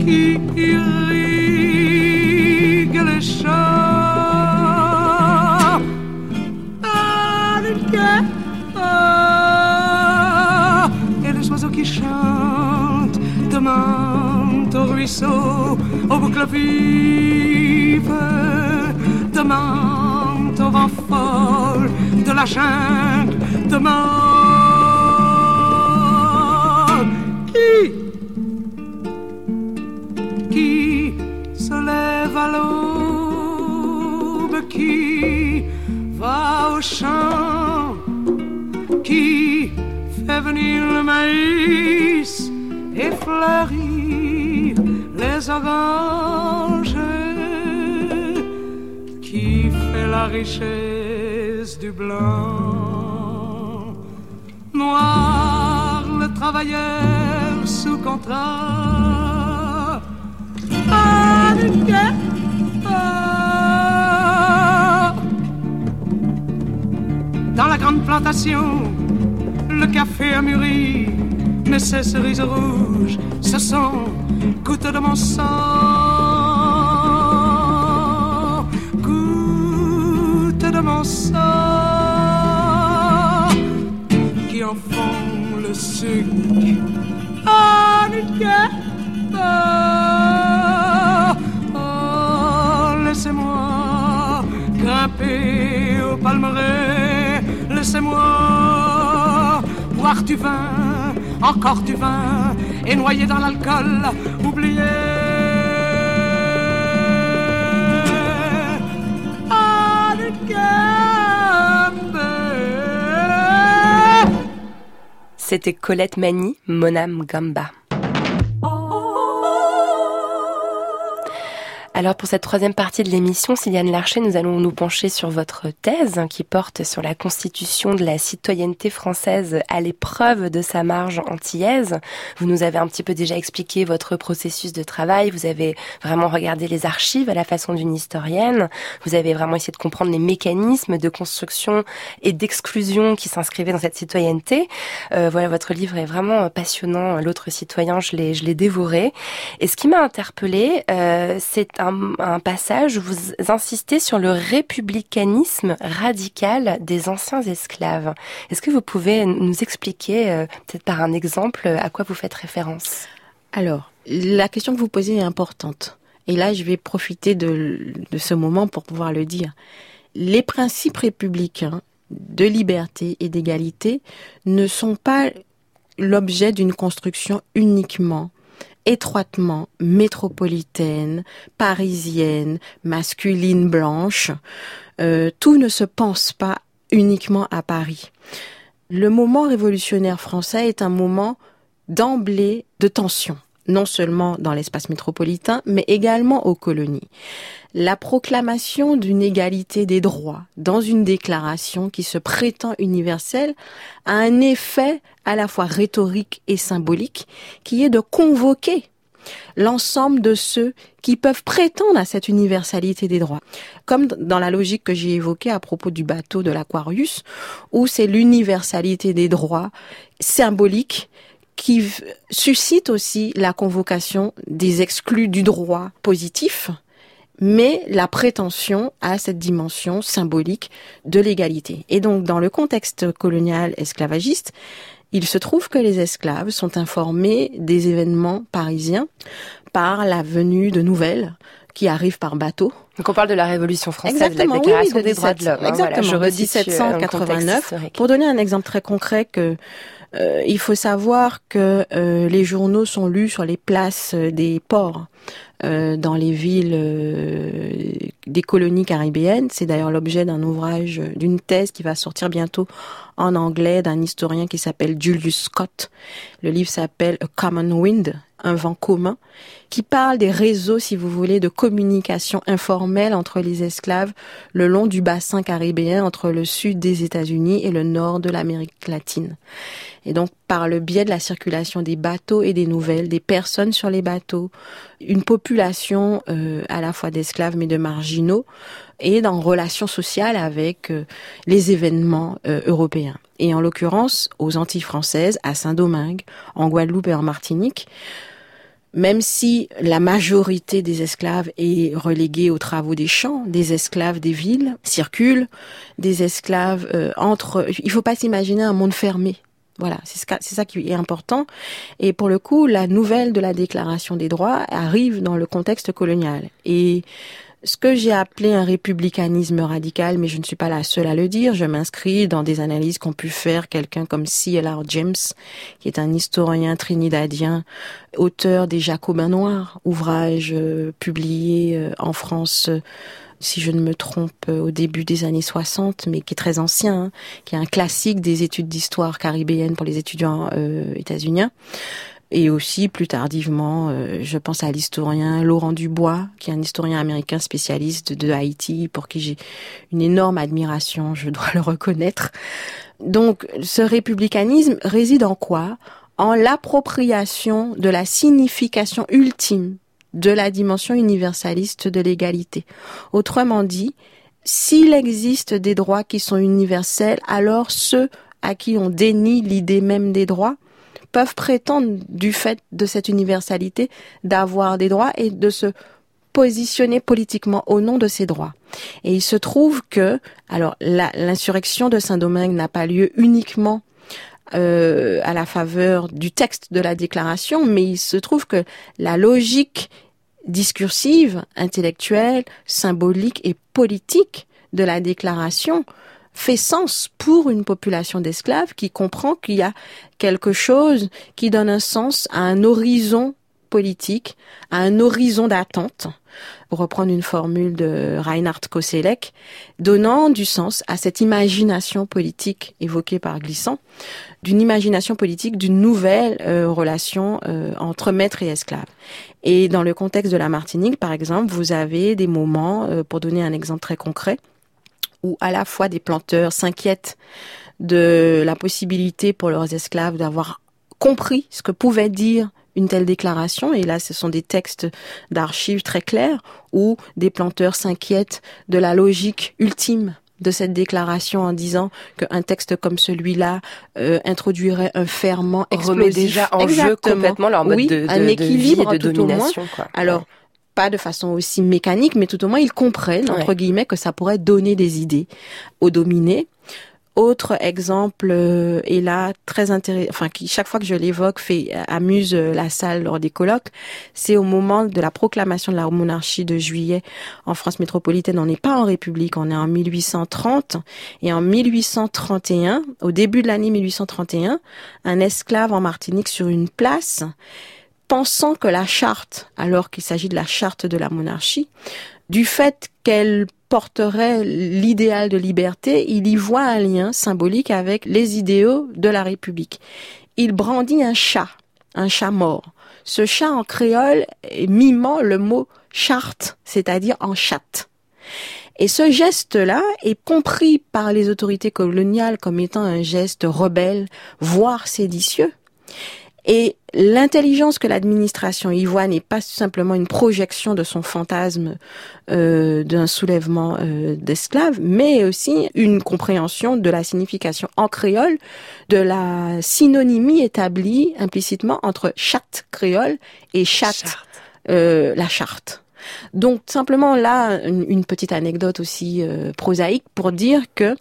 qui irrigue les champs. Oiseaux qui chantent demandent au ruisseau, aux boucles vives, demandent au vent fol de la jungle, demandent le maïs et fleurir les oranges, qui fait la richesse du blanc, noir le travailleur sous contrat. Ah, Dans la grande plantation, café a mûri, mais ces cerises rouges, ce sont gouttes de mon sang, gouttes de mon sang, qui en font le sucre. Ah, oh, laissez-moi grimper au palmeret laissez-moi boire du vin, encore du vin, et noyer dans l'alcool, oublier. C'était Colette Mani, Monam Gamba. Alors pour cette troisième partie de l'émission, Sylviane Larcher, nous allons nous pencher sur votre thèse qui porte sur la constitution de la citoyenneté française à l'épreuve de sa marge antillaise. Vous nous avez un petit peu déjà expliqué votre processus de travail, vous avez vraiment regardé les archives à la façon d'une historienne, vous avez vraiment essayé de comprendre les mécanismes de construction et d'exclusion qui s'inscrivaient dans cette citoyenneté. Euh, voilà, votre livre est vraiment passionnant, L'autre citoyen, je l'ai, je l'ai dévoré. Et ce qui m'a interpellée, euh, c'est un un, passage où vous insistez sur le républicanisme radical des anciens esclaves. Est-ce que vous pouvez nous expliquer, euh, peut-être par un exemple, à quoi vous faites référence? Alors, la question que vous posez est importante. et là je vais profiter de, de ce moment pour pouvoir le dire, les principes républicains de liberté et d'égalité ne sont pas l'objet d'une construction uniquement étroitement métropolitaine, parisienne, masculine, blanche. Euh, tout ne se pense pas uniquement à Paris. Le moment révolutionnaire français est un moment d'emblée de tension non seulement dans l'espace métropolitain, mais également aux colonies. La proclamation d'une égalité des droits dans une déclaration qui se prétend universelle a un effet à la fois rhétorique et symbolique qui est de convoquer l'ensemble de ceux qui peuvent prétendre à cette universalité des droits. Comme dans la logique que j'ai évoquée à propos du bateau de l'Aquarius, où c'est l'universalité des droits symboliques qui suscite aussi la convocation des exclus du droit positif, mais la prétention à cette dimension symbolique de l'égalité. Et donc, dans le contexte colonial esclavagiste, il se trouve que les esclaves sont informés des événements parisiens par la venue de nouvelles qui arrivent par bateau. Donc on parle de la Révolution française, Exactement, la Déclaration des droits de l'homme. Hein, Exactement, je 1789. Pour donner un exemple très concret que euh, il faut savoir que euh, les journaux sont lus sur les places euh, des ports. dans les villes des colonies caribéennes. C'est d'ailleurs l'objet d'un ouvrage, d'une thèse qui va sortir bientôt en anglais d'un historien qui s'appelle Julius Scott. Le livre s'appelle A Common Wind, un vent commun, qui parle des réseaux, si vous voulez, de communication informelle entre les esclaves le long du bassin caribéen, entre le sud des États-Unis et le nord de l'Amérique latine. Et donc, par le biais de la circulation des bateaux et des nouvelles, des personnes sur les bateaux, une population euh, à la fois d'esclaves mais de marginaux, et en relation sociale avec euh, les événements euh, européens. Et en l'occurrence, aux Antilles françaises, à Saint-Domingue, en Guadeloupe et en Martinique, même si la majorité des esclaves est reléguée aux travaux des champs, des esclaves des villes circulent, des esclaves euh, entre. Il faut pas s'imaginer un monde fermé. Voilà, c'est ça qui est important. Et pour le coup, la nouvelle de la Déclaration des droits arrive dans le contexte colonial. Et ce que j'ai appelé un républicanisme radical, mais je ne suis pas la seule à le dire. Je m'inscris dans des analyses qu'ont pu faire quelqu'un comme C.L.R. James, qui est un historien trinidadien, auteur des Jacobins noirs, ouvrage euh, publié euh, en France si je ne me trompe, au début des années 60, mais qui est très ancien, hein, qui est un classique des études d'histoire caribéenne pour les étudiants euh, états-uniens. Et aussi, plus tardivement, euh, je pense à l'historien Laurent Dubois, qui est un historien américain spécialiste de Haïti, pour qui j'ai une énorme admiration, je dois <laughs> le reconnaître. Donc, ce républicanisme réside en quoi? En l'appropriation de la signification ultime de la dimension universaliste de l'égalité. Autrement dit, s'il existe des droits qui sont universels, alors ceux à qui on dénie l'idée même des droits peuvent prétendre du fait de cette universalité d'avoir des droits et de se positionner politiquement au nom de ces droits. Et il se trouve que, alors, l'insurrection de Saint-Domingue n'a pas lieu uniquement euh, à la faveur du texte de la déclaration, mais il se trouve que la logique discursive, intellectuelle, symbolique et politique de la déclaration fait sens pour une population d'esclaves qui comprend qu'il y a quelque chose qui donne un sens à un horizon politique, à un horizon d'attente, pour reprendre une formule de Reinhard Koselleck, donnant du sens à cette imagination politique évoquée par Glissant, d'une imagination politique d'une nouvelle euh, relation euh, entre maître et esclave. Et dans le contexte de la Martinique, par exemple, vous avez des moments, euh, pour donner un exemple très concret, où à la fois des planteurs s'inquiètent de la possibilité pour leurs esclaves d'avoir compris ce que pouvait dire une telle déclaration, et là ce sont des textes d'archives très clairs, où des planteurs s'inquiètent de la logique ultime de cette déclaration en disant qu'un texte comme celui-là euh, introduirait un ferment explosif. déjà en jeu complètement leur mode de, un équilibre de, domination. Alors, pas de façon aussi mécanique, mais tout au moins ils comprennent, entre guillemets, que ça pourrait donner des idées aux dominés. Autre exemple euh, est là très intéressant, enfin qui chaque fois que je l'évoque fait amuse euh, la salle lors des colloques, c'est au moment de la proclamation de la monarchie de juillet en France métropolitaine. On n'est pas en République, on est en 1830 et en 1831, au début de l'année 1831, un esclave en Martinique sur une place pensant que la charte, alors qu'il s'agit de la charte de la monarchie, du fait qu'elle porterait l'idéal de liberté, il y voit un lien symbolique avec les idéaux de la République. Il brandit un chat, un chat mort. Ce chat en créole mimant le mot charte, c'est-à-dire en chatte. Et ce geste-là est compris par les autorités coloniales comme étant un geste rebelle, voire séditieux. Et l'intelligence que l'administration y voit n'est pas simplement une projection de son fantasme euh, d'un soulèvement euh, d'esclaves, mais aussi une compréhension de la signification en créole de la synonymie établie implicitement entre chatte créole et chatte, euh, la charte. Donc simplement là, une, petite anecdote aussi euh, prosaïque pour dire que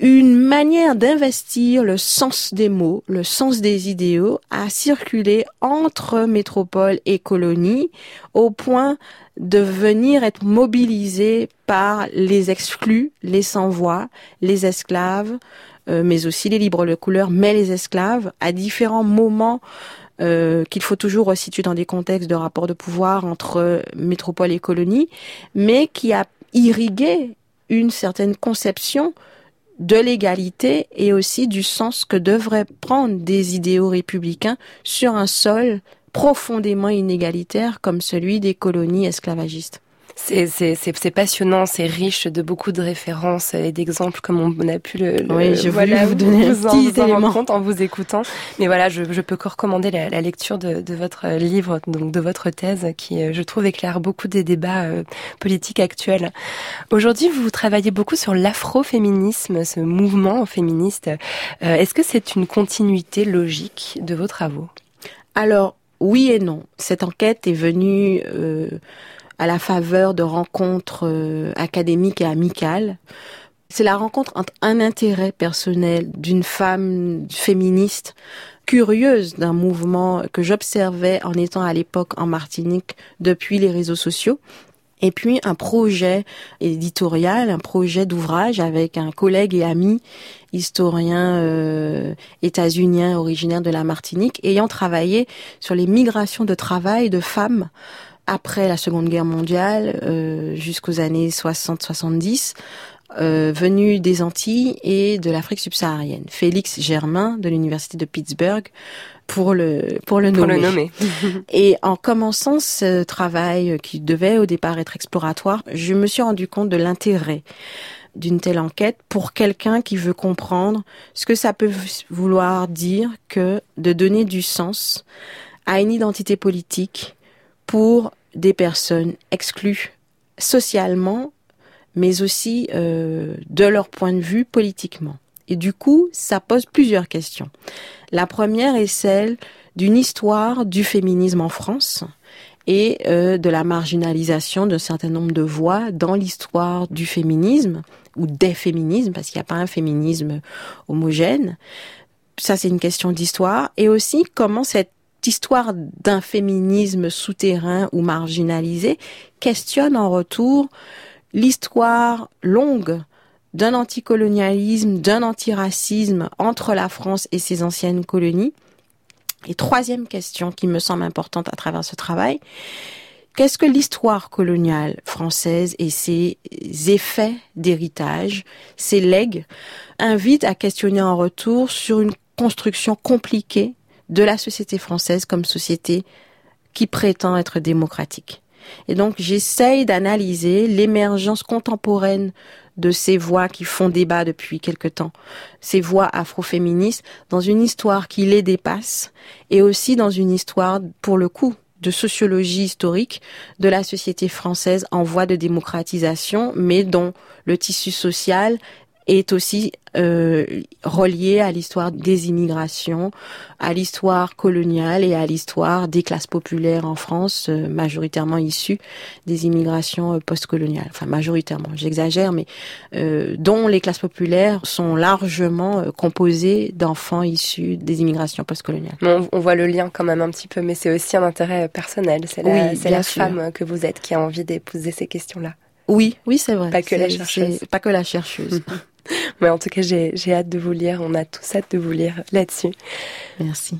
une manière d'investir le sens des mots, le sens des idéaux, a circulé entre métropole et colonie au point de venir être mobilisé par les exclus, les sans-voix, les esclaves, euh, mais aussi les libres de couleur, mais les esclaves, à différents moments euh, qu'il faut toujours resituer dans des contextes de rapport de pouvoir entre métropole et colonie, mais qui a irrigué une certaine conception de l'égalité et aussi du sens que devraient prendre des idéaux républicains sur un sol profondément inégalitaire comme celui des colonies esclavagistes. C'est passionnant, c'est riche de beaucoup de références et d'exemples comme on a pu le, oui, je voilà, vous donner un petit en, compte en vous écoutant. Mais voilà, je, je peux que recommander la, la lecture de, de, votre livre, donc de votre thèse, qui euh, je trouve éclaire beaucoup des débats euh, politiques actuels. Aujourd'hui, vous travaillez beaucoup sur l'afroféminisme, ce mouvement féministe. Euh, est-ce que c'est une continuité logique de vos travaux? Alors oui et non. Cette enquête est venue à la faveur de rencontres euh, académiques et amicales. C'est la rencontre entre un intérêt personnel d'une femme féministe curieuse d'un mouvement que j'observais en étant à l'époque en Martinique depuis les réseaux sociaux et puis un projet éditorial, un projet d'ouvrage avec un collègue et ami historien euh, états-unien originaire de la Martinique ayant travaillé sur les migrations de travail de femmes après la Seconde Guerre mondiale euh, jusqu'aux années 60-70, euh, venu des Antilles et de l'Afrique subsaharienne. Félix Germain de l'université de Pittsburgh pour le pour le nommer. le nommer. <laughs> et en commençant ce travail qui devait au départ être exploratoire, je me suis rendu compte de l'intérêt d'une telle enquête pour quelqu'un qui veut comprendre ce que ça peut vouloir dire que de donner du sens à une identité politique pour des personnes exclues socialement, mais aussi euh, de leur point de vue politiquement. Et du coup, ça pose plusieurs questions. La première est celle d'une histoire du féminisme en France et euh, de la marginalisation d'un certain nombre de voix dans l'histoire du féminisme ou des féminismes, parce qu'il n'y a pas un féminisme homogène. Ça, c'est une question d'histoire. Et aussi comment cette histoire d'un féminisme souterrain ou marginalisé questionne en retour l'histoire longue d'un anticolonialisme, d'un antiracisme entre la France et ses anciennes colonies. Et troisième question qui me semble importante à travers ce travail, qu'est-ce que l'histoire coloniale française et ses effets d'héritage, ses legs, invitent à questionner en retour sur une construction compliquée de la société française comme société qui prétend être démocratique. Et donc j'essaye d'analyser l'émergence contemporaine de ces voix qui font débat depuis quelque temps, ces voix afroféministes, dans une histoire qui les dépasse et aussi dans une histoire, pour le coup, de sociologie historique de la société française en voie de démocratisation, mais dont le tissu social est aussi euh, relié à l'histoire des immigrations, à l'histoire coloniale et à l'histoire des classes populaires en France, euh, majoritairement issues des immigrations euh, postcoloniales. Enfin, majoritairement, j'exagère, mais euh, dont les classes populaires sont largement euh, composées d'enfants issus des immigrations postcoloniales. On, on, voit le lien quand même un petit peu, mais c'est aussi un intérêt personnel. C'est la, oui, la sûr. femme que vous êtes qui a envie d'épouser ces questions-là. Oui, oui, c'est vrai. Pas que la chercheuse. Pas que la chercheuse. <laughs> Mais en tout cas, j'ai hâte de vous lire. On a tous hâte de vous lire là-dessus. Merci.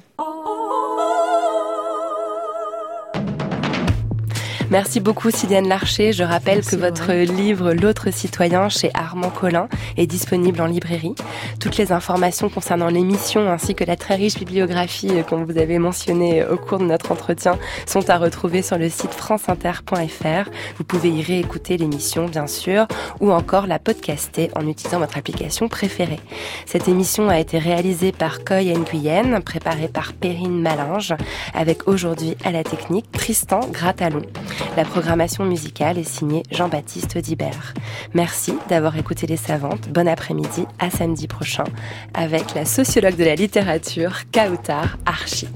Merci beaucoup Sylviane Larcher. Je rappelle Merci que votre ouais. livre L'autre citoyen chez Armand Collin est disponible en librairie. Toutes les informations concernant l'émission ainsi que la très riche bibliographie qu'on vous avez mentionnée au cours de notre entretien sont à retrouver sur le site franceinter.fr. Vous pouvez y réécouter l'émission bien sûr ou encore la podcaster en utilisant votre application préférée. Cette émission a été réalisée par Coy Nguyen, préparée par Perrine Malinge avec aujourd'hui à la technique Tristan Gratalon. La programmation musicale est signée Jean-Baptiste Dibert. Merci d'avoir écouté Les Savantes. Bon après-midi, à samedi prochain, avec la sociologue de la littérature, Kautar Archie.